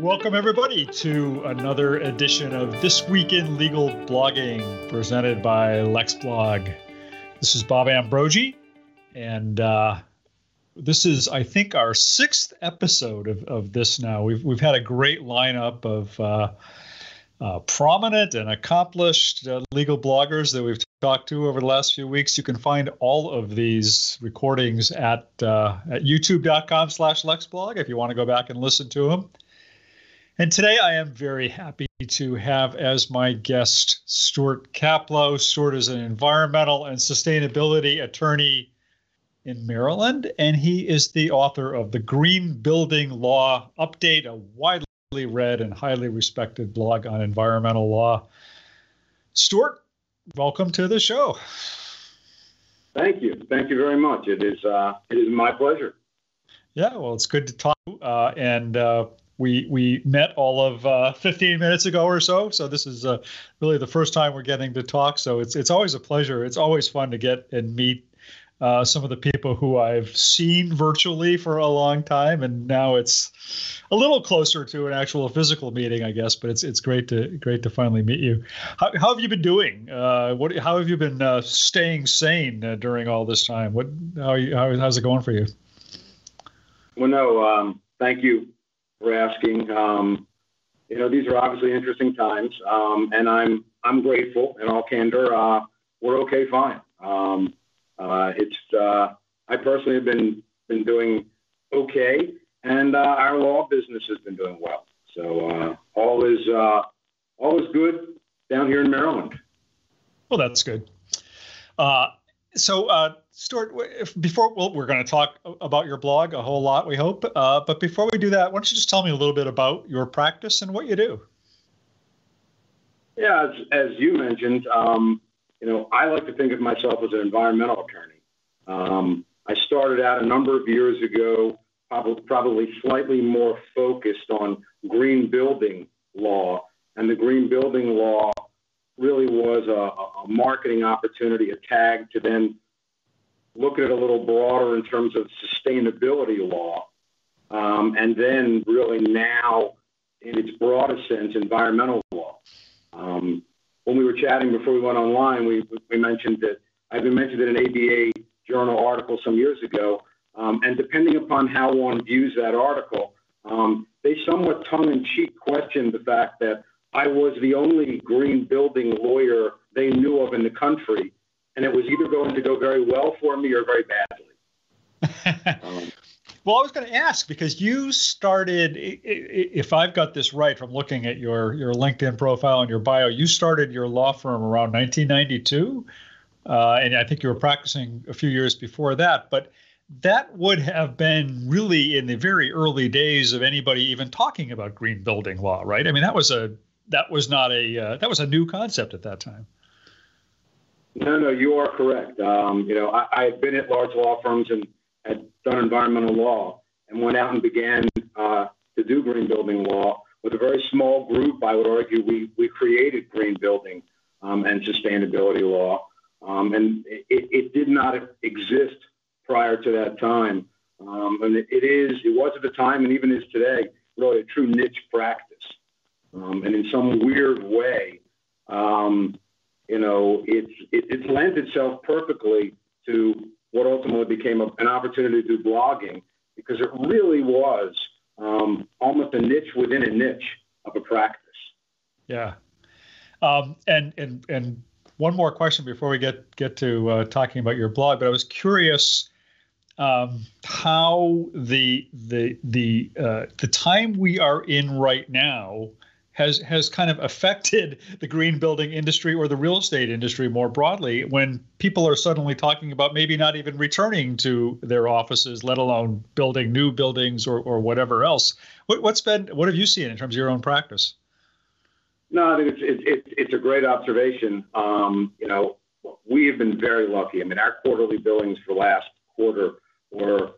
Welcome, everybody, to another edition of This Week in Legal Blogging presented by LexBlog. This is Bob Ambrogi, and uh, this is, I think, our sixth episode of, of this now. We've, we've had a great lineup of uh, uh, prominent and accomplished uh, legal bloggers that we've talked to over the last few weeks. You can find all of these recordings at, uh, at youtube.com slash lexblog if you want to go back and listen to them. And today I am very happy to have as my guest Stuart Kaplow. Stuart is an environmental and sustainability attorney in Maryland, and he is the author of the Green Building Law Update, a widely read and highly respected blog on environmental law. Stuart, welcome to the show. Thank you. Thank you very much. It is uh, it is my pleasure. Yeah, well, it's good to talk. Uh, and uh, we we met all of uh, 15 minutes ago or so. So this is uh, really the first time we're getting to talk. So it's it's always a pleasure. It's always fun to get and meet uh, some of the people who I've seen virtually for a long time, and now it's a little closer to an actual physical meeting, I guess. But it's it's great to great to finally meet you. How, how have you been doing? Uh, what how have you been uh, staying sane uh, during all this time? What how, you, how how's it going for you? Well, no, um, thank you for asking. Um, you know, these are obviously interesting times, um, and I'm I'm grateful in all candor. Uh, we're okay, fine. Um, uh, it's uh, I personally have been been doing okay, and uh, our law business has been doing well. So uh, all is uh, all is good down here in Maryland. Well, that's good. So, Stuart, before well, we're going to talk about your blog a whole lot, we hope. Uh, but before we do that, why don't you just tell me a little bit about your practice and what you do? Yeah, as, as you mentioned, um, you know, I like to think of myself as an environmental attorney. Um, I started out a number of years ago, probably, probably slightly more focused on green building law, and the green building law really was a, a marketing opportunity, a tag to then look at it a little broader in terms of sustainability law. Um, and then really now, in its broadest sense, environmental law. Um, when we were chatting before we went online, we, we mentioned that I've been mentioned in an ABA journal article some years ago. Um, and depending upon how one views that article, um, they somewhat tongue in cheek questioned the fact that I was the only green building lawyer they knew of in the country, and it was either going to go very well for me or very badly. um, well, I was going to ask because you started, if I've got this right from looking at your your LinkedIn profile and your bio, you started your law firm around 1992, uh, and I think you were practicing a few years before that. But that would have been really in the very early days of anybody even talking about green building law, right? I mean, that was a that was not a uh, that was a new concept at that time. No, no, you are correct. Um, you know, I, I, had been at large law firms and had done environmental law, and went out and began uh, to do green building law with a very small group. I would argue we we created green building um, and sustainability law, um, and it, it, did not exist prior to that time. Um, and it, it is, it was at the time, and even is today, really a true niche practice. Um, and in some weird way, um, you know, it's it, lent itself perfectly to what ultimately became a, an opportunity to do blogging because it really was um, almost a niche within a niche of a practice. Yeah, um, and and and one more question before we get get to uh, talking about your blog, but I was curious um, how the the the uh, the time we are in right now has has kind of affected the green building industry or the real estate industry more broadly when people are suddenly talking about maybe not even returning to their offices let alone building new buildings or, or whatever else. What, what's been what have you seen in terms of your own practice? No i think it's it's, it's a great observation. Um, you know we have been very lucky. I mean our quarterly billings for last quarter were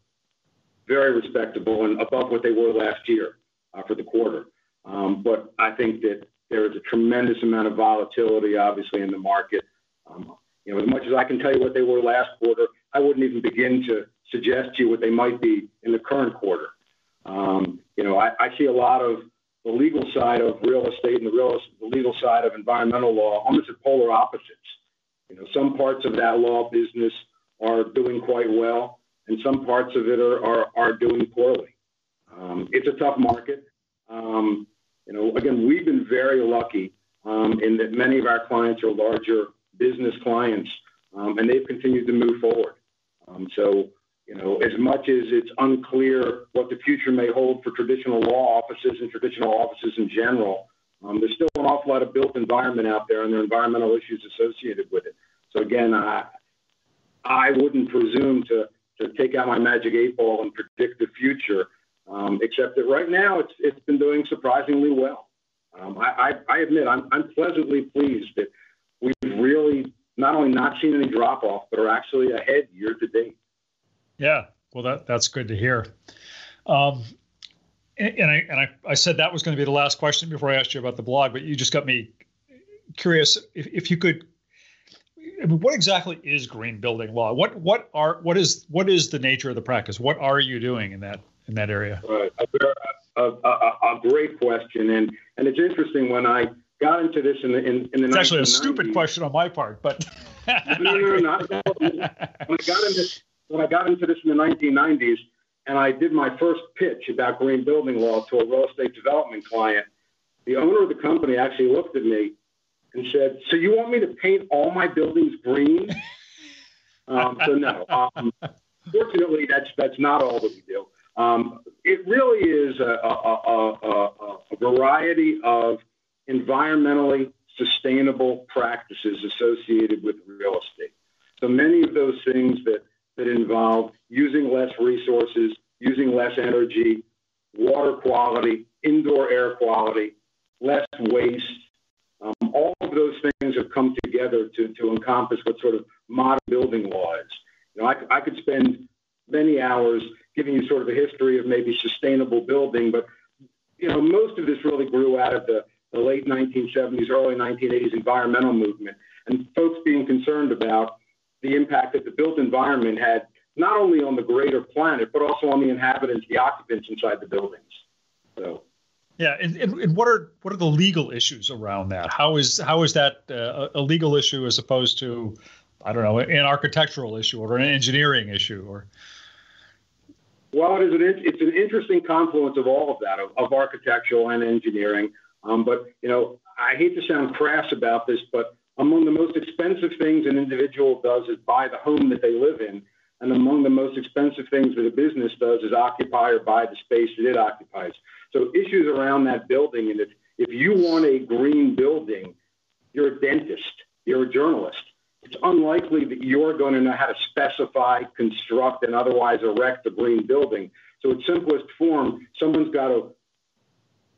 very respectable and above what they were last year uh, for the quarter um, but I think that there is a tremendous amount of volatility, obviously, in the market. Um, you know, as much as I can tell you what they were last quarter, I wouldn't even begin to suggest to you what they might be in the current quarter. Um, you know, I, see a lot of the legal side of real estate and the real the legal side of environmental law almost at polar opposites. You know, some parts of that law business are doing quite well, and some parts of it are are, doing poorly. It's a tough market. You know, again, we've been very lucky um, in that many of our clients are larger business clients, um, and they've continued to move forward. Um, so you know, as much as it's unclear what the future may hold for traditional law offices and traditional offices in general, um, there's still an awful lot of built environment out there, and there are environmental issues associated with it. So again, I I wouldn't presume to to take out my magic eight ball and predict the future, um, except that right now it's it's been doing surprisingly well. Um, I, I, I admit I'm I'm pleasantly pleased that we've really not only not seen any drop off, but are actually ahead year to date. Yeah, well, that that's good to hear. Um, and, I and I, I said that was going to be the last question before I asked you about the blog, but you just got me curious if, if you could. I mean, what exactly is green building law? What what are what is what is the nature of the practice? What are you doing in that in that area? Right, a, a, a, a great question, and and it's interesting when I got into this in the in, in the. It's actually a stupid question on my part, but. no, no, no, not When I got into when I got into this in the 1990s, and I did my first pitch about green building law to a real estate development client, the owner of the company actually looked at me and said, "So you want me to paint all my buildings green?" um, so no. Um, fortunately, that's that's not all that we do. Um, it really is a, variety of environmentally sustainable practices associated with real estate. So many of those things that that involve using less resources, using less energy, water quality, indoor air quality, less waste. Um, all of those things have come together to, to encompass what sort of modern building law is. You know, I could spend many hours giving you sort of a history of maybe sustainable building, but you know, most of this really grew out of the, the late 1970s, early 1980s environmental movement, and folks being concerned about the impact that the built environment had not only on the greater planet, but also on the inhabitants, the occupants inside the buildings. So. Yeah, and, and, what are what are the legal issues around that? How is how is that uh, a legal issue as opposed to, I don't know, an architectural issue or an engineering issue or? Well, it is an it's an interesting confluence of all of that of, of architectural and engineering. Um, but you know, I hate to sound crass about this, but among the most expensive things an individual does is buy the home that they live in. And among the most expensive things that a business does is occupy or buy the space that it occupies. So issues around that building, and if, if you want a green building, you're a dentist, you're a journalist. It's unlikely that you're going to know how to specify, construct, and otherwise erect a green building. So, in simplest form, someone's got to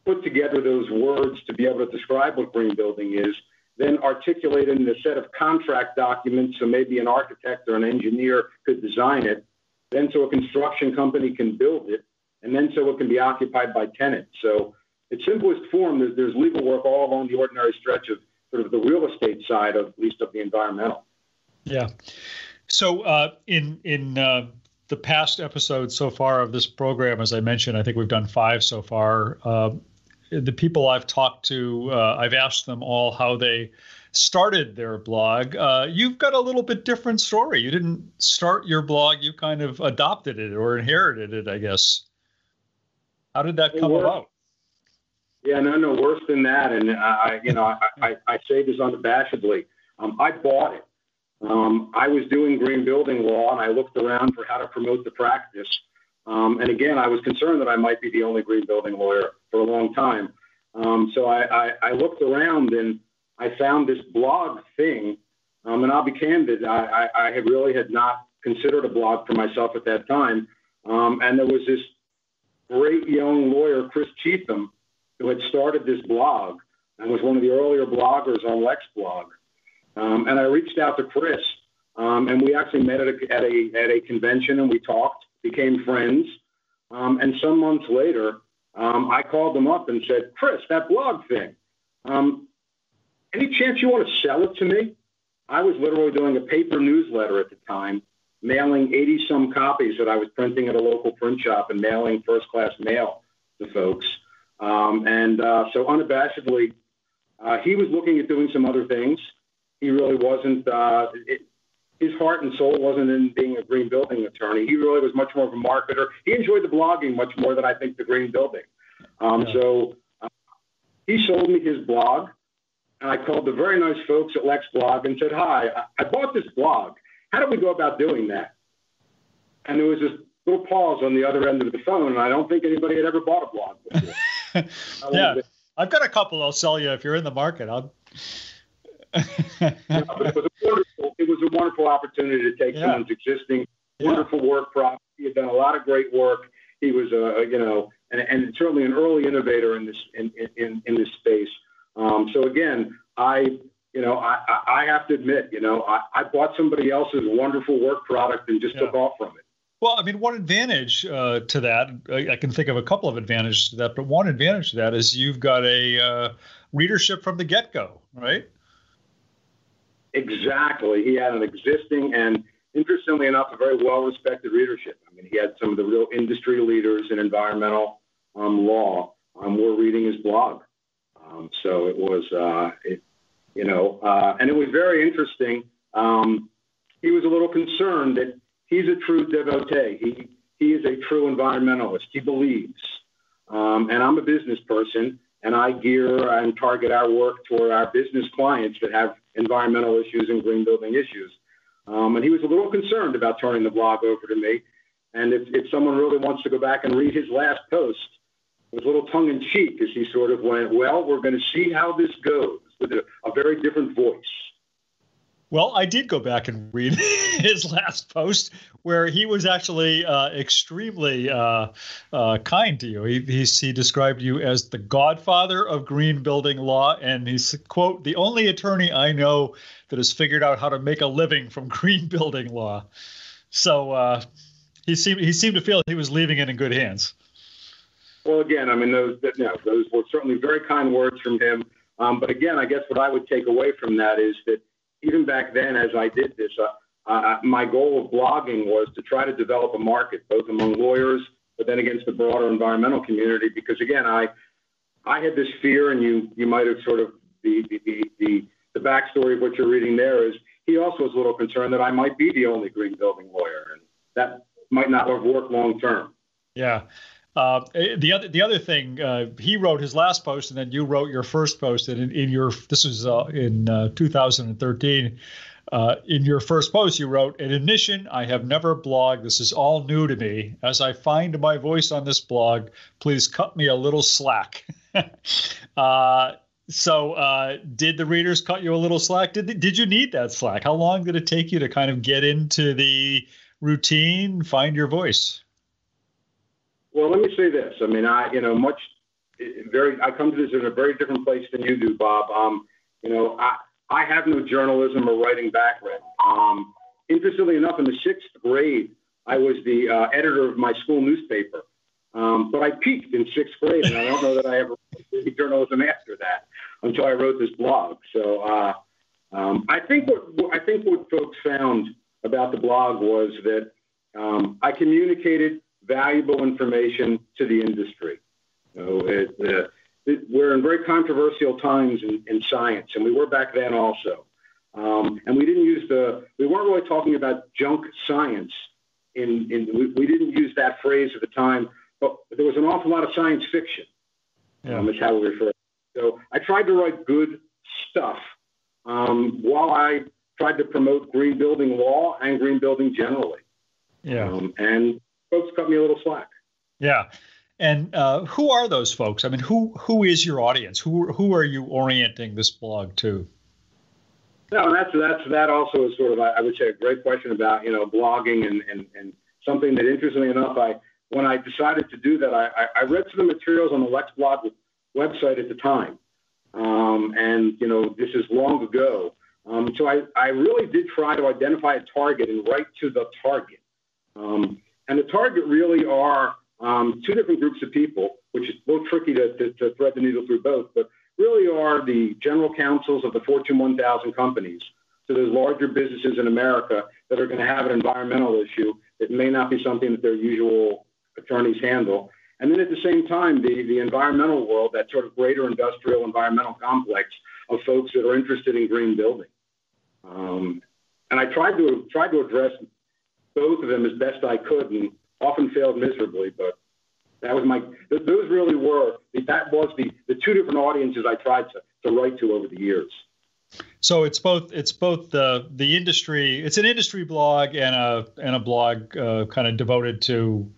put together those words to be able to describe what green building is then articulate it in a set of contract documents so maybe an architect or an engineer could design it, then so a construction company can build it, and then so it can be occupied by tenants. So, in simplest form, there's, there's legal work all along the ordinary stretch of sort of the real estate side of at least of the environmental. Yeah. So uh, in in uh, the past episodes so far of this program, as I mentioned, I think we've done five so far. Uh, the people I've talked to, uh, I've asked them all how they started their blog. Uh, you've got a little bit different story. You didn't start your blog; you kind of adopted it or inherited it, I guess. How did that come about? Yeah, no, no, worse than that. And I, you know, I, I, I say this unabashedly. Um, I bought it. Um, I was doing green building law, and I looked around for how to promote the practice. Um, and again, I was concerned that I might be the only green building lawyer for a long time. Um, so I, I, I, looked around and I found this blog thing. Um, and I'll be candid, I, I, I, had really had not considered a blog for myself at that time. Um, and there was this great young lawyer, Chris Cheatham, who had started this blog and was one of the earlier bloggers on Lex Blog. Um, and I reached out to Chris, um, and we actually met at a, at a, at a convention and we talked became friends. Um, and some months later, um, I called them up and said, Chris, that blog thing, um, any chance you want to sell it to me? I was literally doing a paper newsletter at the time, mailing 80 some copies that I was printing at a local print shop and mailing first class mail to folks. Um, and uh, so unabashedly, uh, he was looking at doing some other things. He really wasn't. Uh, it, his heart and soul wasn't in being a green building attorney. He really was much more of a marketer. He enjoyed the blogging much more than I think the green building. Um, yeah. So uh, he sold me his blog, and I called the very nice folks at Lex Blog and said, "Hi, I, I bought this blog. How do we go about doing that?" And there was this little pause on the other end of the phone, and I don't think anybody had ever bought a blog before. yeah, I've got a couple. I'll sell you if you're in the market. I'll. Yeah, but it was a wonderful. It was a wonderful opportunity to take yeah. someone's existing wonderful yeah. work product. He had done a lot of great work. He was a, you know, and, and certainly an early innovator in this in in, in this space. Um, so again, I you know, I, I have to admit, you know, I, I bought somebody else's wonderful work product and just yeah. took off from it. Well, I mean, one advantage uh, to that, I, I, can think of a couple of advantages to that, but one advantage to that is you've got a uh, readership from the get go, right? Exactly. He had an existing and, interestingly enough, a very well respected readership. I mean, he had some of the real industry leaders in environmental um, law um, were reading his blog. Um, so it was, uh, it, you know, uh, and it was very interesting. Um, he was a little concerned that he's a true devotee. He he is a true environmentalist. He believes, um, and I'm a business person, and I gear and target our work toward our business clients that have environmental issues and green building issues. Um, and he was a little concerned about turning the blog over to me. And if, if someone really wants to go back and read his last post, it was a little tongue in cheek as he sort of went, "Well, we're going to see how this goes," with a, a very different voice. Well, I did go back and read his last post where he was actually uh, extremely uh, uh, kind to you. He, he, he described you as the godfather of green building law, and he's quote the only attorney I know that has figured out how to make a living from green building law. So uh, he seemed he seemed to feel he was leaving it in good hands. Well, again, I mean those you know, those were certainly very kind words from him. Um, but again, I guess what I would take away from that is that even back then, as I did this, uh, uh, my goal of blogging was to try to develop a market, both among lawyers, but then against the broader environmental community. Because again, I I had this fear, and you you might have sort of the the the, the, the backstory of what you're reading there is he also was a little concerned that I might be the only green building lawyer, and that might not have worked long term. Yeah. Uh, the other the other thing uh, he wrote his last post and then you wrote your first post and in, in your this was uh, in uh, 2013 uh, in your first post you wrote an admission I have never blogged. This is all new to me. As I find my voice on this blog please cut me a little slack. So did the readers cut you a little slack? Did did you need that slack? How long did it take you to kind of get into the routine find your voice well, let me say this. I mean, I, you know, much very, I come to this in a very different place than you do, Bob. Um, you know, I, I have no journalism or writing background. Um, interestingly enough, in the sixth grade, I was the uh, editor of my school newspaper. Um, but I peaked in sixth grade, and I don't know that I ever did journalism after that until I wrote this blog. So uh, um, I think what I think what folks found about the blog was that um, I communicated valuable information to the industry. You know, it, uh, it, we're in very controversial times in, in, science, and we were back then also. Um, and we didn't use the, we weren't really talking about junk science. In, in we, we, didn't use that phrase at the time, but there was an awful lot of science fiction. Yeah. Um, is how we refer. So I tried to write good stuff um, while I tried to promote green building law and green building generally. Yeah. Um, and folks cut me a little slack. Yeah. And uh, who are those folks? I mean, who who is your audience? Who who are you orienting this blog to? No, that's that's that also is sort of I would say a great question about you know blogging and and, and something that interestingly enough I when I decided to do that I, I read some of the materials on the Lex blog website at the time, um, and you know this is long ago. Um, so I, I really did try to identify a target and write to the target. Um, and the target really are um, two different groups of people, which is a little tricky to, to, to, thread the needle through both, but really are the general counsels of the Fortune 1000 companies. So there's larger businesses in America that are going to have an environmental issue that may not be something that their usual attorneys handle. And then at the same time, the, the environmental world, that sort of greater industrial environmental complex of folks that are interested in green building. Um, and I tried to tried to address both of them as best I could, and often failed miserably. But that was my those really were that was the the two different audiences I tried to, to write to over the years. So it's both it's both the the industry it's an industry blog and a and a blog uh, kind of devoted to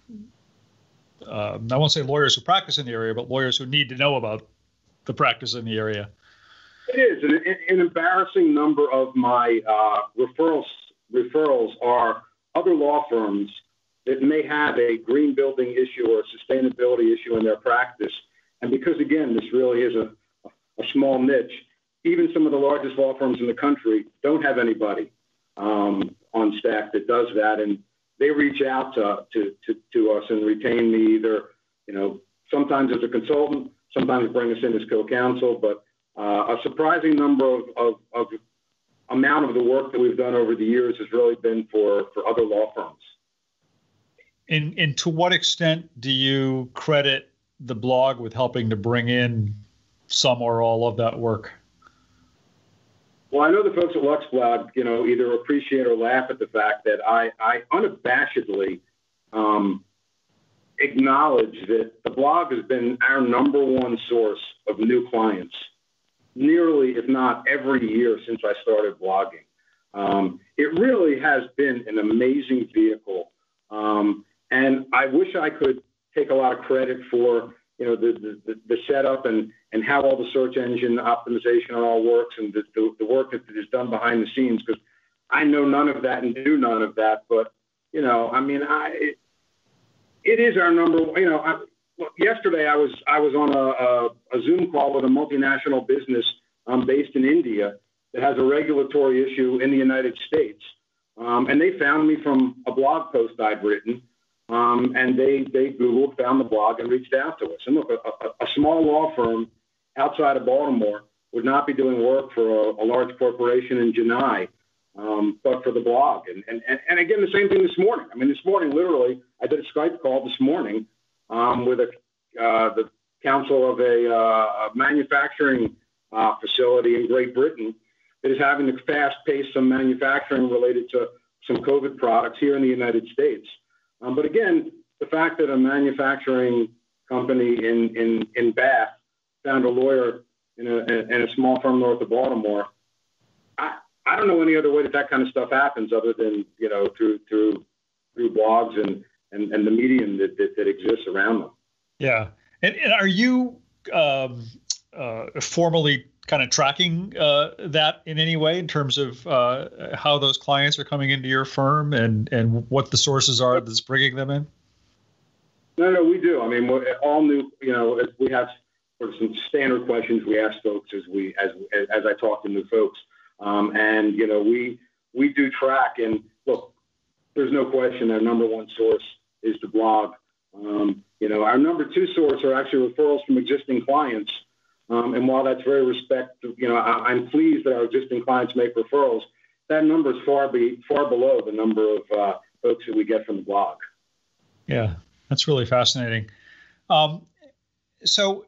uh, I won't say lawyers who practice in the area, but lawyers who need to know about the practice in the area. It is an, an embarrassing number of my uh, referrals referrals are other law firms that may have a green building issue or a sustainability issue in their practice, and because again this really is a, a small niche, even some of the largest law firms in the country don't have anybody um, on staff that does that, and they reach out to, to, to, to, us and retain me either, you know, sometimes as a consultant, sometimes bring us in as co-counsel, but uh, a surprising number of, of, of, amount of the work that we've done over the years has really been for, for other law firms. And, and to what extent do you credit the blog with helping to bring in some or all of that work? Well, I know the folks at LexBlog, you know, either appreciate or laugh at the fact that I, I unabashedly um, acknowledge that the blog has been our number one source of new clients, nearly, if not every year since I started blogging. Um, it really has been an amazing vehicle. Um, and I wish I could take a lot of credit for you know the, the, the setup and and how all the search engine optimization all works and the, the, the work that is done behind the scenes because I know none of that and do none of that but you know I mean I it, it is our number you know I, well, yesterday I was I was on a, a, a Zoom call with a multinational business um, based in India that has a regulatory issue in the United States um, and they found me from a blog post I'd written um, and they, they Googled, found the blog, and reached out to us. And look, a, a, a small law firm outside of Baltimore would not be doing work for a, a large corporation in Chennai, um, but for the blog. And, and, and again, the same thing this morning. I mean, this morning, literally, I did a Skype call this morning um, with a, uh, the counsel of a, uh, manufacturing uh, facility in Great Britain that is having to fast pace some manufacturing related to some COVID products here in the United States. Um, but again, the fact that a manufacturing company in, in, in Bath found a lawyer in a, in a small firm north of Baltimore, I, I don't know any other way that that kind of stuff happens other than, you know, through, through, through blogs and, and, and the medium that, that, that exists around them. Yeah. And, and are you um, uh, formally kind of tracking uh, that in any way in terms of uh, how those clients are coming into your firm and and what the sources are that's bringing them in? No, no, we do. I mean, all new. You know, we have sort of some standard questions we ask folks as we as as I talk to new folks, um, and you know, we we do track. And look, there's no question our number one source is the blog. Um, you know, our number two source are actually referrals from existing clients um, and while that's very respect, you know, I, am pleased that our existing clients make referrals. That number is far be far below the number of uh, folks that we get from the blog. Yeah, that's really fascinating. Um, so,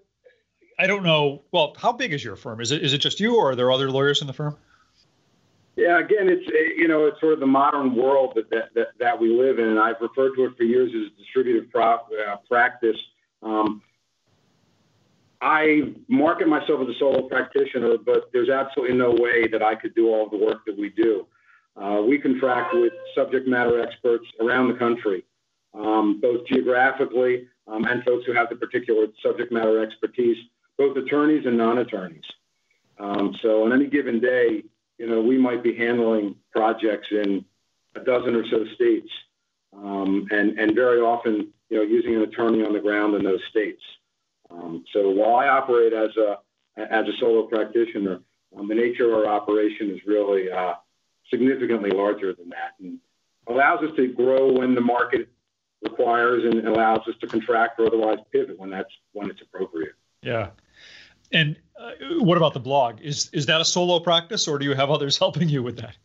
I don't know. Well, how big is your firm? Is it is it just you, or are there other lawyers in the firm? Yeah, again, it's you know it's sort of the modern world that that, that, that we live in. And I've referred to it for years as distributive uh, practice. Um, I market myself as a solo practitioner, but there's absolutely no way that I could do all the work that we do. Uh, we contract with subject matter experts around the country, um, both geographically um, and folks who have the particular subject matter expertise, both attorneys and non-attorneys. Um, so on any given day, you know, we might be handling projects in a dozen or so states, um, and and very often, you know, using an attorney on the ground in those states. Um, so while I operate as a as a solo practitioner, um, the nature of our operation is really uh, significantly larger than that, and allows us to grow when the market requires, and allows us to contract or otherwise pivot when that's when it's appropriate. Yeah. And uh, what about the blog? Is is that a solo practice, or do you have others helping you with that?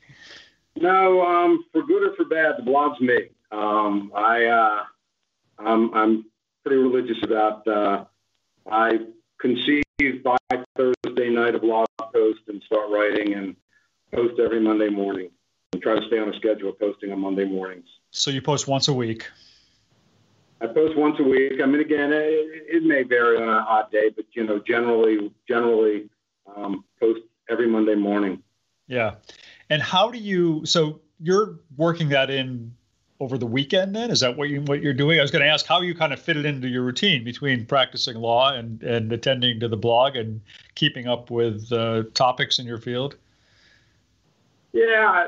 No, um, for good or for bad, the blog's me. Um, I uh, I'm, I'm pretty religious about. Uh, I conceive by Thursday night a blog post and start writing and post every Monday morning and try to stay on a schedule posting on Monday mornings. So you post once a week. I post once a week. I mean, again, it, it may vary on a hot day, but you know, generally, generally, um, post every Monday morning. Yeah, and how do you? So you're working that in over the weekend. Then is that what you what you're doing? I was going to ask how you kind of fit it into your routine between practicing law and and attending to the blog and keeping up with uh, topics in your field. Yeah,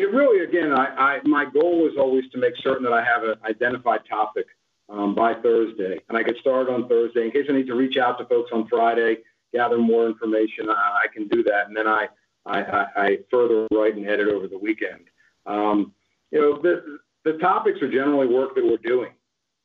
it really, again, I, I, my goal is always to make certain that I have an identified topic um, by Thursday, and I get started on Thursday in case I need to reach out to folks on Friday, gather more information. I, I can do that, and then I, I, I, further write and edit over the weekend. Um, you know, the, the topics are generally work that we're doing.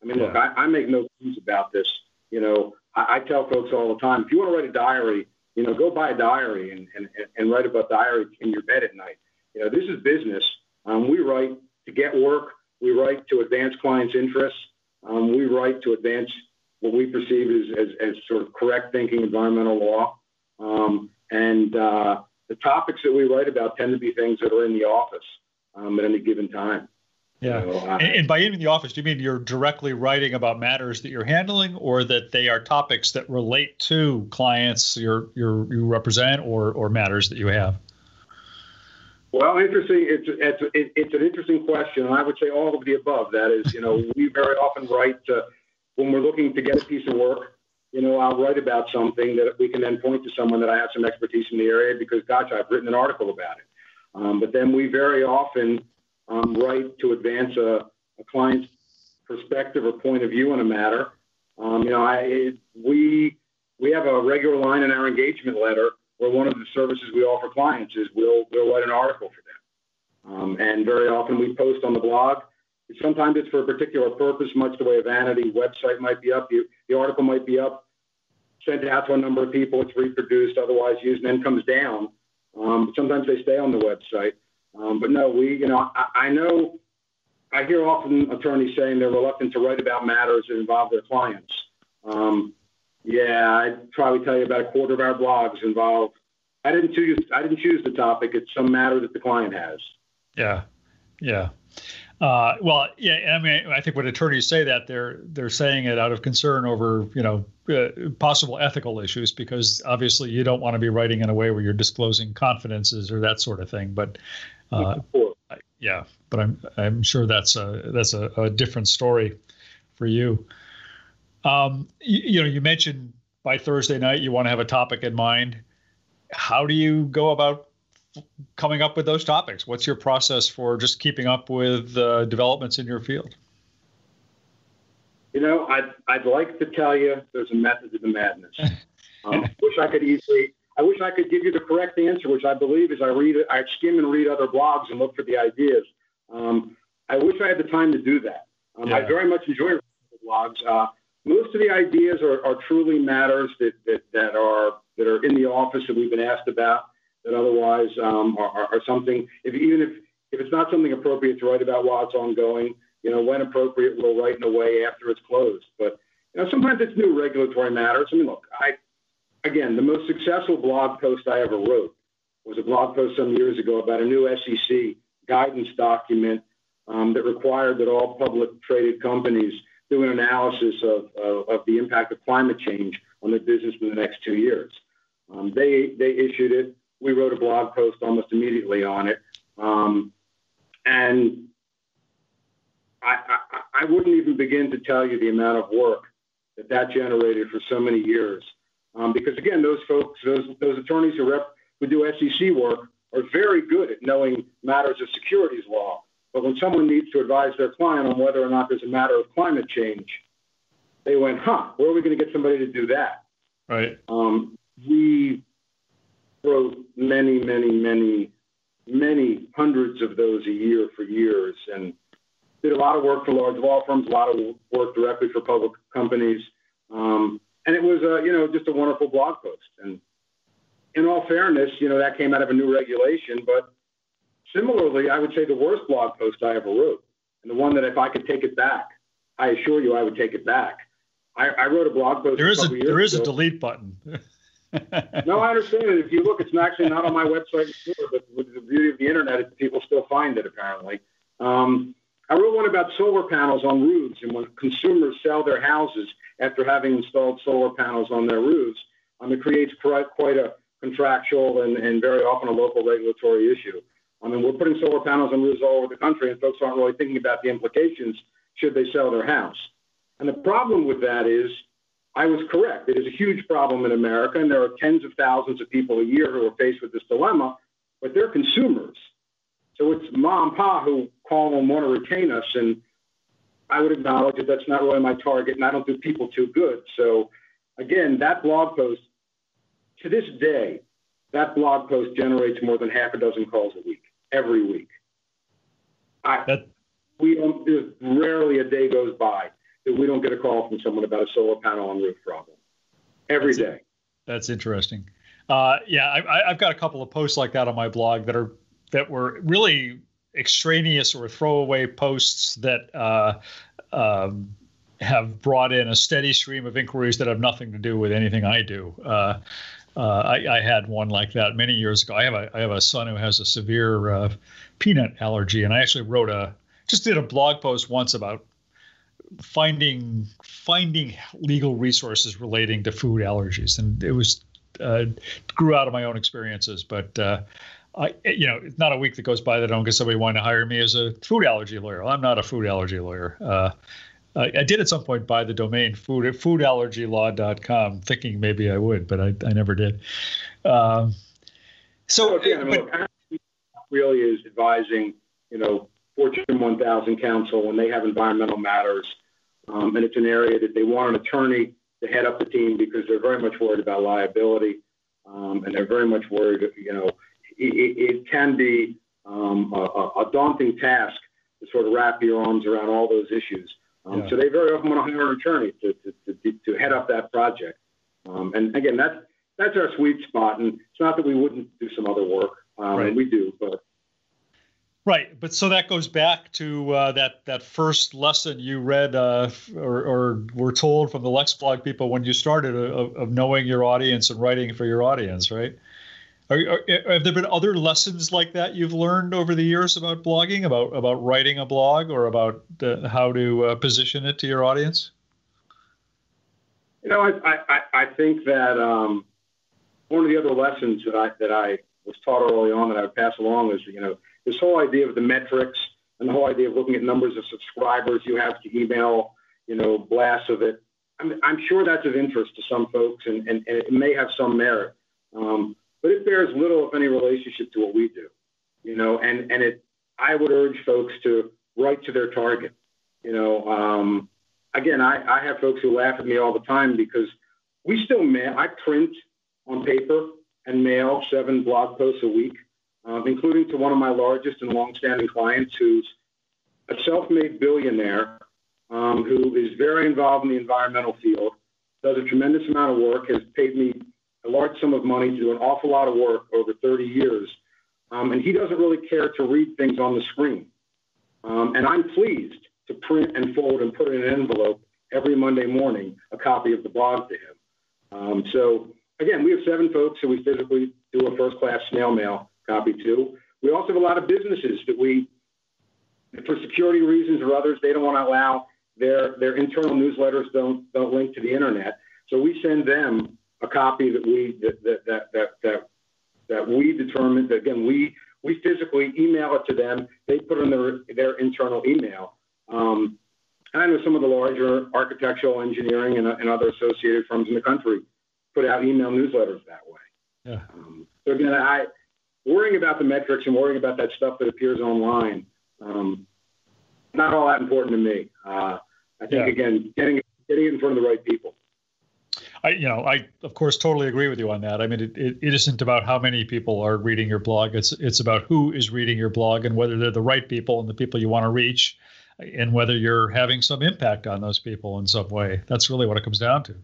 I mean, look, I, I make no claims about this. You know, I, I tell folks all the time, if you want to write a diary, you know, go buy a diary and, and, and write about diary in your bed at night. You know, this is business. Um, we write to get work. We write to advance clients' interests. Um, we write to advance what we perceive as, as, as sort of correct thinking environmental law. Um, and uh, the topics that we write about tend to be things that are in the office um, at any given time. Yeah. So, uh, and, and, by in the office, do you mean you're directly writing about matters that you're handling, or that they are topics that relate to clients you're, you're, you represent, or or matters that you have? Well, interesting. It's it's it's an interesting question, and I would say all of the above. That is, you know, we very often write uh, when we're looking to get a piece of work. You know, I'll write about something that we can then point to someone that I have some expertise in the area because, gosh, I've written an article about it. Um, but then we very often um, write to advance a, a, client's perspective or point of view on a matter. Um, you know, I, it, we we have a regular line in our engagement letter where one of the services we offer clients is we'll we'll write an article for them, um, and very often we post on the blog. Sometimes it's for a particular purpose, much the way a vanity website might be up. You, the article might be up, sent out to a number of people. It's reproduced, otherwise used, and then comes down. Um, sometimes they stay on the website. Um, but no, we, you know, I, I, know, I hear often attorneys saying they're reluctant to write about matters that involve their clients. Um, yeah, I'd probably tell you about a quarter of our blogs involve. I didn't choose. I didn't choose the topic. It's some matter that the client has. Yeah, yeah. Uh, well, yeah. I mean, I think when attorneys say that, they're they're saying it out of concern over you know uh, possible ethical issues because obviously you don't want to be writing in a way where you're disclosing confidences or that sort of thing. But uh, yeah, but I'm I'm sure that's a that's a, a different story for you. Um, you, you know, you mentioned by Thursday night you want to have a topic in mind. How do you go about coming up with those topics? What's your process for just keeping up with uh, developments in your field? You know, I'd, I'd like to tell you there's a method to the madness. Um, wish I could easily, I wish I could give you the correct answer, which I believe is I read, I skim and read other blogs and look for the ideas. Um, I wish I had the time to do that. Um, yeah. I very much enjoy blogs. Uh, most of the ideas are, are truly matters that, that, that are that are in the office that we've been asked about that otherwise um, are, are, something if even if if it's not something appropriate to write about while it's ongoing you know when appropriate we'll write in a way after it's closed. But you know sometimes it's new regulatory matters. I mean look i again the most successful blog post i ever wrote was a blog post some years ago about a new sec guidance document um, that required that all public traded companies do an analysis of, of, of, the impact of climate change on their business in the next two years. Um, they, they issued it. We wrote a blog post almost immediately on it. Um, and I, I, I, wouldn't even begin to tell you the amount of work that that generated for so many years. Um, because again, those folks, those, those attorneys who, rep, who do SEC work are very good at knowing matters of securities law but when someone needs to advise their client on whether or not there's a matter of climate change, they went, huh, where are we going to get somebody to do that? Right. Um, we wrote many, many, many, many hundreds of those a year for years and did a lot of work for large law firms, a lot of work directly for public companies. Um, and it was, uh, you know, just a wonderful blog post. And in all fairness, you know, that came out of a new regulation, but Similarly, I would say the worst blog post I ever wrote, and the one that if I could take it back, I assure you, I would take it back. I, I wrote a blog post. There is a, a there is ago. a delete button. no, I understand it. If you look, it's actually not on my website anymore, but with the beauty of the internet, people still find it apparently. Um, I wrote one about solar panels on roofs, and when consumers sell their houses after having installed solar panels on their roofs, um, it creates quite, quite a contractual and, and very often a local regulatory issue. I mean, we're putting solar panels on roofs all over the country, and folks aren't really thinking about the implications should they sell their house. And the problem with that is, I was correct. It is a huge problem in America, and there are tens of thousands of people a year who are faced with this dilemma, but they're consumers. So it's mom and pa who call and want to retain us. And I would acknowledge that that's not really my target, and I don't do people too good. So again, that blog post, to this day, that blog post generates more than half a dozen calls a week, every week. I, that, we don't, there's rarely a day goes by that we don't get a call from someone about a solar panel on roof problem. Every that's day. That's interesting. Uh, yeah, I, I've got a couple of posts like that on my blog that are that were really extraneous or throwaway posts that uh, um, have brought in a steady stream of inquiries that have nothing to do with anything I do. Uh, uh, I, I, had one like that many years ago. I have a I have a son who has a severe uh, peanut allergy, and I actually wrote a just did a blog post once about finding finding legal resources relating to food allergies, and it was uh, grew out of my own experiences, but uh, I, you know, it's not a week that goes by that I don't get somebody wanting to hire me as a food allergy lawyer. I'm not a food allergy lawyer. Uh, I, did at some point buy the domain food foodallergylaw.com, thinking maybe I would, but I, I never did. Um, so, yeah, I mean, but, really is advising, you know, Fortune 1000 counsel when they have environmental matters, um, and it's an area that they want an attorney to head up the team because they're very much worried about liability, um, and they're very much worried, you know it, it can be um, a, a, daunting task to sort of wrap your arms around all those issues. Um, yeah. So they very often want to hire an attorney to, to, to, to head up that project. Um, and again, that's that's our sweet spot. And it's not that we wouldn't do some other work, um, right. we do, but. Right, but so that goes back to uh, that that first lesson you read uh, or, or, were told from the LexBlog people when you started uh, of, of knowing your audience and writing for your audience, right? Are, are, have there been other lessons like that you've learned over the years about blogging, about about writing a blog, or about the, how to uh, position it to your audience? You know, I I, I think that um, one of the other lessons that I that I was taught early on that I would pass along is you know this whole idea of the metrics and the whole idea of looking at numbers of subscribers you have to email, you know, blasts of it. I'm, I'm sure that's of interest to some folks, and, and, and it may have some merit. Um, but it bears little, if any, relationship to what we do. You know, and and it, I would urge folks to write to their target. You know, um, again, I, I have folks who laugh at me all the time because we still mail. I print on paper and mail seven blog posts a week, um, including to one of my largest and longstanding clients, who's a self-made billionaire um, who is very involved in the environmental field, does a tremendous amount of work, has paid me a large sum of money to do an awful lot of work over 30 years. Um, and he doesn't really care to read things on the screen. Um, and I'm pleased to print and fold and put in an envelope every Monday morning a copy of the blog to him. Um, so again, we have seven folks who we physically do a first class snail mail copy to. We also have a lot of businesses that we, for security reasons or others, they don't want to allow their, their internal newsletters don't, don't link to the internet. So we send them a copy that we that that that that that, that we determined that again we we physically email it to them. They put in their their internal email. Um, and I know some of the larger architectural, engineering, and, and other associated firms in the country put out email newsletters that way. Yeah. Um, so again, I worrying about the metrics and worrying about that stuff that appears online. Um, not all that important to me. Uh, I think yeah. again, getting getting it in front of the right people. I, you know, I of course totally agree with you on that. I mean, it, it, it isn't about how many people are reading your blog. It's it's about who is reading your blog and whether they're the right people and the people you want to reach, and whether you're having some impact on those people in some way. That's really what it comes down to.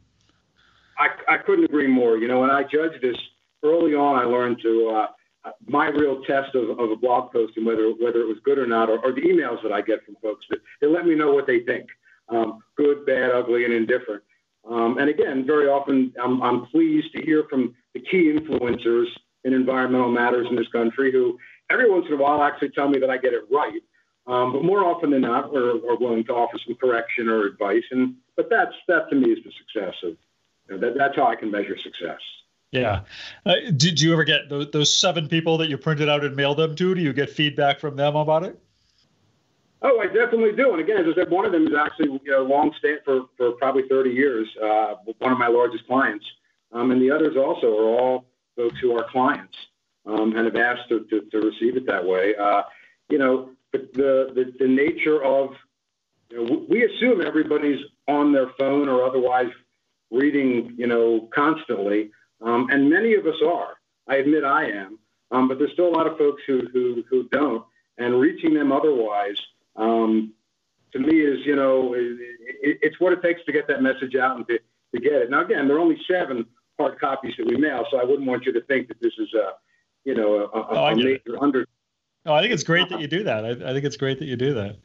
I, I couldn't agree more. You know, when I judged this early on, I learned to uh, my real test of, of a blog post and whether whether it was good or not, or, or the emails that I get from folks that they let me know what they think. um, good, bad, ugly, and indifferent. Um, and again, very often I'm, I'm pleased to hear from the key influencers in environmental matters in this country who every once in a while actually tell me that I get it right. Um, but more often than not, we're, we're, willing to offer some correction or advice. And but that's that to me is the success of you know, that, that's how I can measure success. Yeah. Uh, did you ever get those, those seven people that you printed out and mailed them to? Do you get feedback from them about it? Oh, I definitely do. And again, as I said, one of them is actually you know, long stand for, for probably 30 years, uh, one of my largest clients. Um, and the others also are all folks who are clients um, and have asked to, to, to, receive it that way. Uh, you know, the, the, the nature of, you know, we assume everybody's on their phone or otherwise reading, you know, constantly. Um, and many of us are. I admit I am. Um, but there's still a lot of folks who, who, who don't. And reaching them otherwise, um, to me, is, you know, it, it's what it takes to get that message out and to, to get it. Now, again, there are only seven hard copies that we mail, so I wouldn't want you to think that this is a, you know, a, a, oh, a major under. Oh, I think it's great that you do that. I, I think it's great that you do that.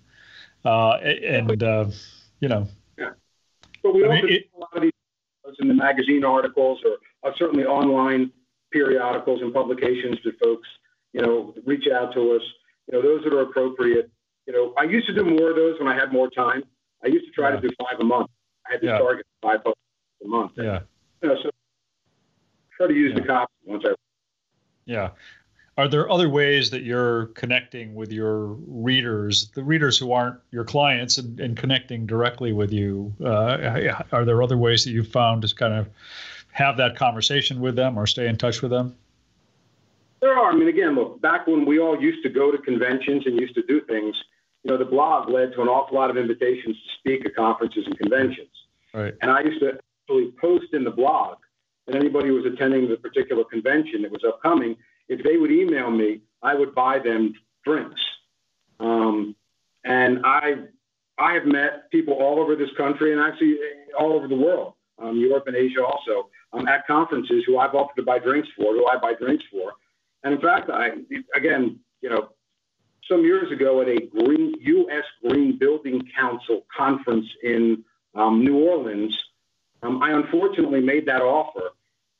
Uh, and, uh, you know. Yeah. But we I also mean, it, a lot of these in the magazine articles or uh, certainly online periodicals and publications that folks, you know, reach out to us. You know, those that are appropriate. You know, I used to do more of those when I had more time. I used to try yeah. to do five a month. I had to yeah. target five a month. Yeah. You know, so try to use yeah. the copy once I. Yeah. Are there other ways that you're connecting with your readers, the readers who aren't your clients, and, and connecting directly with you? Uh, are there other ways that you've found to kind of have that conversation with them or stay in touch with them? There are. I mean, again, look, back when we all used to go to conventions and used to do things, you know, the blog led to an awful lot of invitations to speak at conferences and conventions. Right. And I used to actually post in the blog that anybody who was attending the particular convention that was upcoming, if they would email me, I would buy them drinks. Um, and I, I have met people all over this country and actually all over the world, um, Europe and Asia also, um, at conferences who I've offered to buy drinks for, who I buy drinks for. And in fact, I, again, you know, some years ago at a green U.S. Green Building Council conference in um, New Orleans, um, I unfortunately made that offer,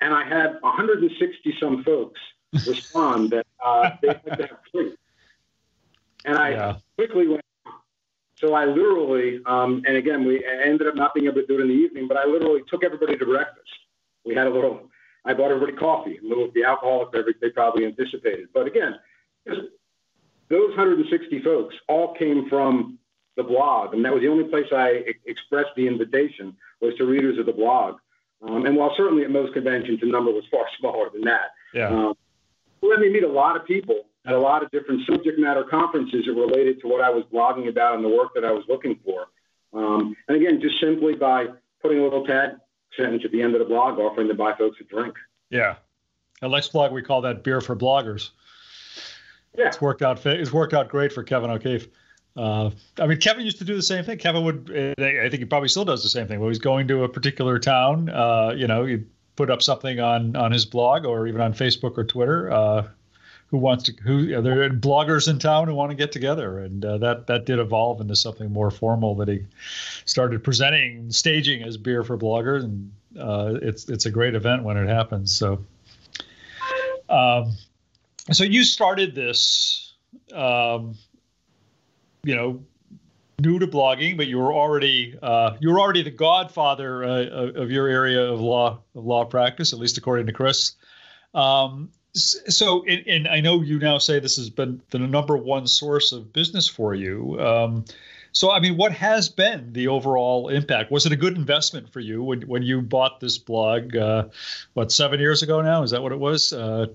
and I had 160 some folks respond that uh, they had to have free. And I yeah. quickly went. So I literally, um, and again, we ended up not being able to do it in the evening, but I literally took everybody to breakfast. We had a little. I bought everybody coffee, a little of the alcoholic beverage they probably anticipated. But again, those 160 folks all came from the blog, and that was the only place I expressed the invitation was to readers of the blog. Um, and while certainly at most conventions the number was far smaller than that, yeah. um, let me meet a lot of people at a lot of different subject matter conferences that related to what I was blogging about and the work that I was looking for. Um, and again, just simply by putting a little tag sentence at the end of the blog offering to buy folks a drink. Yeah. At LexBlog, we call that beer for bloggers. Yeah. It's worked out. It's worked out great for Kevin O'Keefe. Uh, I mean, Kevin used to do the same thing. Kevin would, I think he probably still does the same thing. When he's going to a particular town, uh, you know, he put up something on on his blog or even on Facebook or Twitter. Uh, who wants to? Who there are bloggers in town who want to get together, and uh, that that did evolve into something more formal that he started presenting, staging as beer for bloggers, and uh, it's it's a great event when it happens. So, um, so you started this. Um, you know new to blogging, but you were already uh, you were already the godfather uh, of your area of law of law practice, at least according to Chris. Um, so, and, and, I know you now say this has been the number one source of business for you. Um, so, I mean, what has been the overall impact? Was it a good investment for you when, when you bought this blog? Uh, what seven years ago now? Is that what it was? Uh,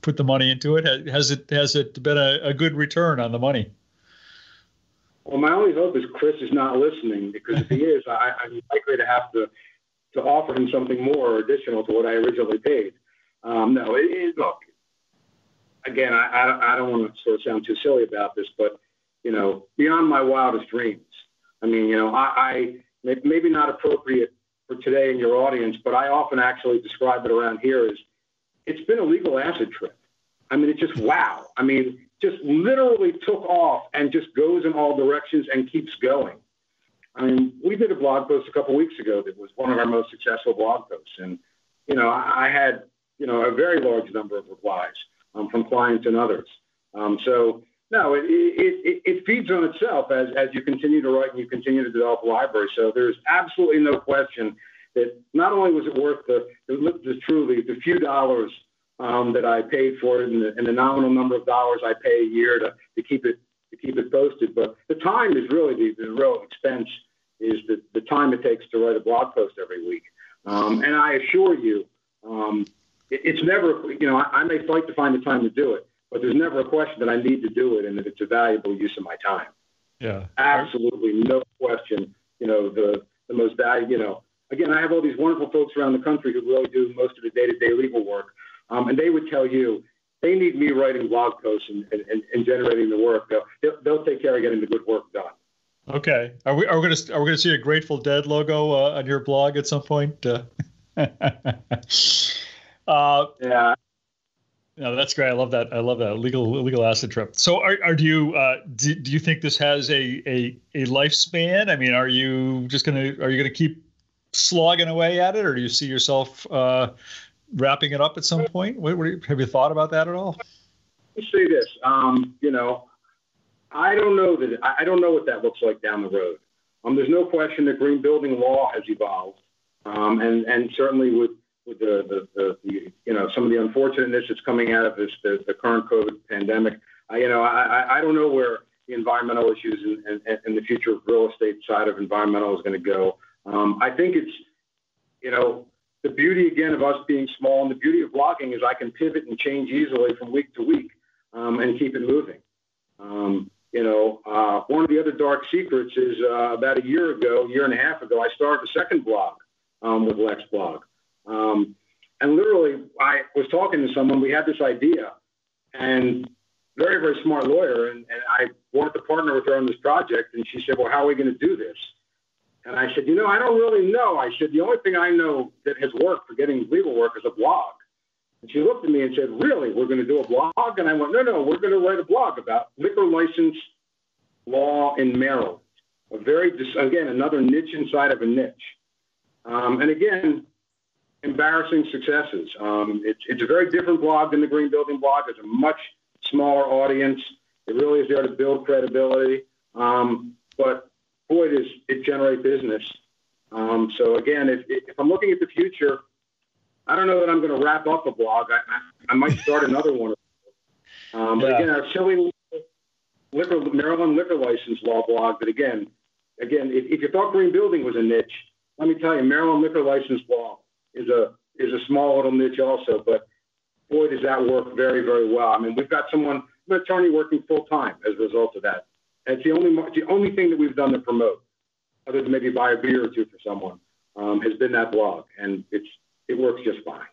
put the money into it. Has it has it been a, a good return on the money? Well, my only hope is Chris is not listening because if he is, I, am likely to have to to offer him something more or additional to what I originally paid. Um, no, it, it, look. Again, I, I, I don't want to sort of sound too silly about this, but you know, beyond my wildest dreams. I mean, you know, I, I maybe not appropriate for today in your audience, but I often actually describe it around here as it's been a legal acid trip. I mean, it's just wow. I mean, just literally took off and just goes in all directions and keeps going. I mean, we did a blog post a couple weeks ago that was one of our most successful blog posts, and you know, I, had you know a very large number of replies um, from clients and others. Um, so no, it, it, it, feeds on itself as, as you continue to write and you continue to develop a library. So there's absolutely no question that not only was it worth the, the truly the few dollars um, that I paid for it and the, and the, nominal number of dollars I pay a year to, to keep it to keep it posted, but the time is really the, the real expense is the, the time it takes to write a blog post every week. Um, and I assure you, um, it, it's never you know I, I may fight to find the time to do it but there's never a question that I need to do it and that it's a valuable use of my time. Yeah. Absolutely no question. You know, the, the most valuable, you know, again, I have all these wonderful folks around the country who really do most of the day to day legal work. Um, and they would tell you they need me writing blog posts and, and, and generating the work. They'll, they'll take care of getting the good work done. Okay. Are we, are we going to, are we to see a Grateful Dead logo uh, on your blog at some point? Uh, uh, yeah. No, that's great. I love that. I love that legal legal asset trip. So, are, are do you uh, do, do you think this has a, a a lifespan? I mean, are you just gonna are you gonna keep slogging away at it, or do you see yourself uh, wrapping it up at some point? What, what, have you thought about that at all? Let me say this. Um, you know, I don't know that I don't know what that looks like down the road. Um, there's no question that green building law has evolved, um, and and certainly with with the, the, you know some of the unfortunateness that's coming out of this the, the current COVID pandemic. I, you know, I, I don't know where the environmental issues and, and, and the future of real estate side of environmental is going to go. Um, I think it's you know the beauty again of us being small and the beauty of blogging is I can pivot and change easily from week to week um, and keep it moving. Um, you know, uh, one of the other dark secrets is uh, about a year ago, year and a half ago, I started a second blog um, with LexBlog. Um, and literally, I was talking to someone. We had this idea, and very, very smart lawyer. And, and I wanted to partner with her on this project. And she said, "Well, how are we going to do this?" And I said, "You know, I don't really know." I said, "The only thing I know that has worked for getting legal work is a blog." And she looked at me and said, "Really? We're going to do a blog?" And I went, "No, no, we're going to write a blog about liquor license law in Maryland. A very, again, another niche inside of a niche. Um, and again, embarrassing successes. Um, it's, it's a very different blog than the Green Building blog. It's a much smaller audience. It really is there to build credibility. Um, but boy, does it generate business. Um, so again, if, if I'm looking at the future, I don't know that I'm going to wrap up a blog. I, I, I might start another one. Um, but yeah. again, our silly liquor, Maryland liquor license law blog. But again, again, if, if you thought green building was a niche, let me tell you, Maryland liquor license law is a is a small little niche also, but boy, does that work very very well. I mean, we've got someone, an attorney working full time as a result of that. And it's the only the only thing that we've done to promote, other than maybe buy a beer or two for someone, um, has been that blog, and it's it works just fine.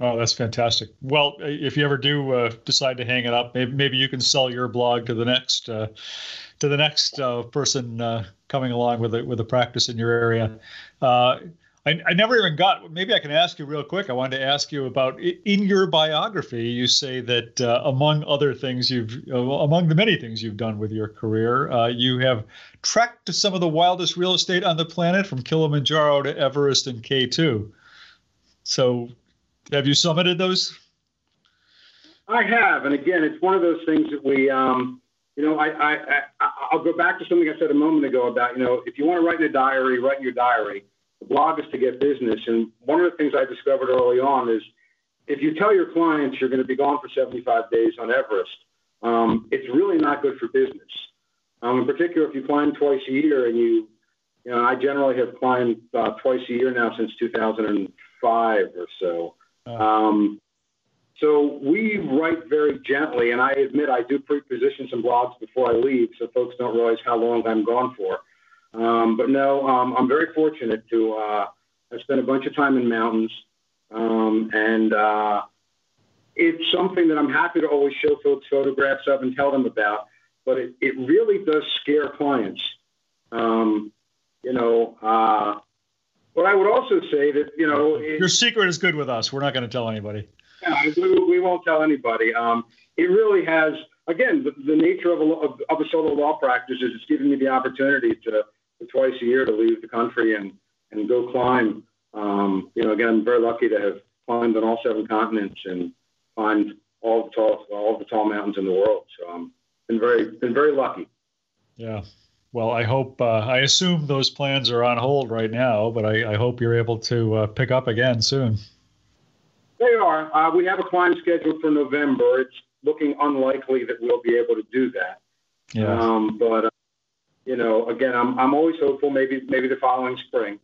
Oh, that's fantastic. Well, if you ever do uh, decide to hang it up, maybe, maybe you can sell your blog to the next uh, to the next uh, person uh, coming along with a with a practice in your area. I, I never even got. Maybe I can ask you real quick. I wanted to ask you about in your biography. You say that uh, among other things, you've uh, among the many things you've done with your career, uh, you have trekked to some of the wildest real estate on the planet, from Kilimanjaro to Everest and K2. So, have you summited those? I have, and again, it's one of those things that we. Um, you know, I, I, I, I'll go back to something I said a moment ago about, you know, if you want to write in a diary, write in your diary the blog is to get business. And one of the things I discovered early on is if you tell your clients you're going to be gone for 75 days on Everest, um, it's really not good for business. Um, in particular, if you climb twice a year and you, you know, I generally have climbed uh, twice a year now since 2005 or so. Oh. Um, so we write very gently, and I admit I do pre-position some blogs before I leave, so folks don't realize how long I'm gone for. Um, but no, um, I'm very fortunate to. Uh, I spent a bunch of time in mountains, um, and uh, it's something that I'm happy to always show folks photographs of and tell them about. But it, it really does scare clients. Um, you know, uh, but I would also say that you know it, your secret is good with us. We're not going to tell anybody. Yeah, we, we won't tell anybody. Um, it really has. Again, the, the nature of a, of, of a solo law practice is it's giving me the opportunity to to twice a year to leave the country and, and go climb. Um, you know, again, I'm very lucky to have climbed on all seven continents and climbed all the tall, all the tall mountains in the world. So I'm um, been very, been very lucky. Yeah. Well, I hope, uh, I assume those plans are on hold right now, but I, I hope you're able to uh, pick up again soon. They are. Uh, we have a climb scheduled for November. It's looking unlikely that we'll be able to do that. Yeah. Um, but you know, again, I'm I'm always hopeful. Maybe maybe the following spring.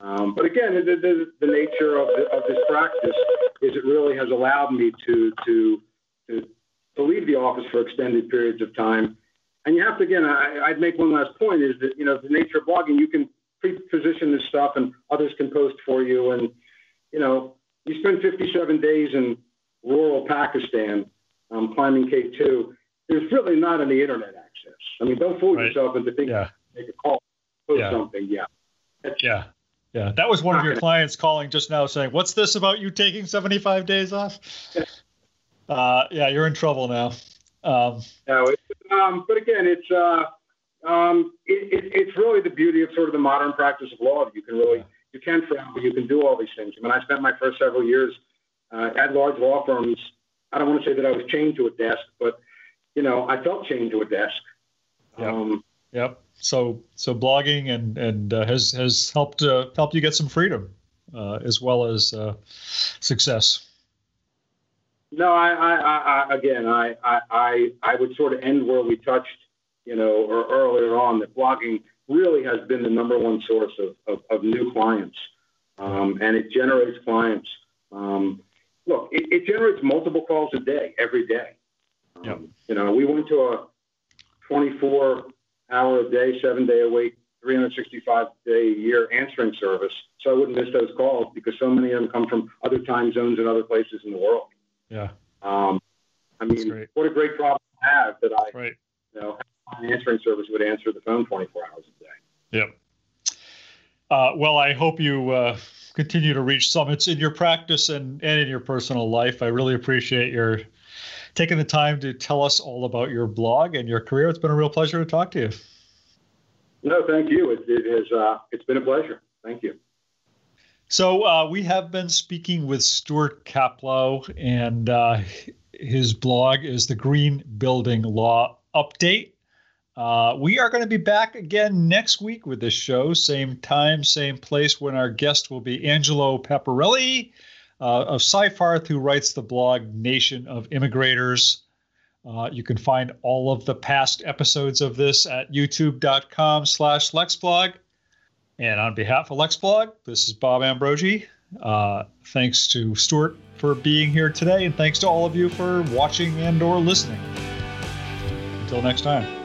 Um, but again, the, the, the nature of, the, of this practice is it really has allowed me to to to to leave the office for extended periods of time. And you have to again, I, I'd make one last point is that you know the nature of blogging, you can pre-position this stuff, and others can post for you, and you know you spend 57 days in rural Pakistan um, climbing K2, there's really not any internet. I mean, don't fool right. yourself into thinking yeah. make a call, post yeah. something. Yeah. yeah. Yeah. That was one of your clients calling just now saying, What's this about you taking 75 days off? Uh, yeah, you're in trouble now. Um, no, it, um, but again, it's uh, um, it, it, it's really the beauty of sort of the modern practice of law. You can really, yeah. you can travel, you can do all these things. I mean, I spent my first several years uh, at large law firms I don't want to say that I was chained to a desk, but you know, I felt chained to a desk. Yep. Um, yep. So so blogging and and uh, has has helped uh, helped you get some freedom uh, as well as uh, success. No, I, I, I again, I, I, I would sort of end where we touched, you know, or earlier on that blogging really has been the number one source of, of, of new clients, um, and it generates clients. Um, look, it, it, generates multiple calls a day, every day. Um, yep. You know, we went to a 24 hour a day, seven day a week, 365 day a year answering service. So I wouldn't miss those calls because so many of them come from other time zones and other places in the world. Yeah. Um, I mean, what a great problem to have that I, right. you know, an answering service would answer the phone 24 hours a day. Yep. Uh, well, I hope you uh, continue to reach summits in your practice and, and in your personal life. I really appreciate your taking the time to tell us all about your blog and your career. It's been a real pleasure to talk to you. No, thank you. It, it has, uh, it's been a pleasure. Thank you. So uh, we have been speaking with Stuart Kaplow, and uh, his blog is the Green Building Law Update. Uh, we are going to be back again next week with this show, same time, same place, when our guest will be Angelo Paparelli uh, of Seyfarth, who writes the blog Nation of Immigrators. Uh, you can find all of the past episodes of this at youtube.com slash lexblog. And on behalf of LexBlog, this is Bob Ambrogi. Uh, thanks to Stuart for being here today, and thanks to all of you for watching and or listening. Until next time.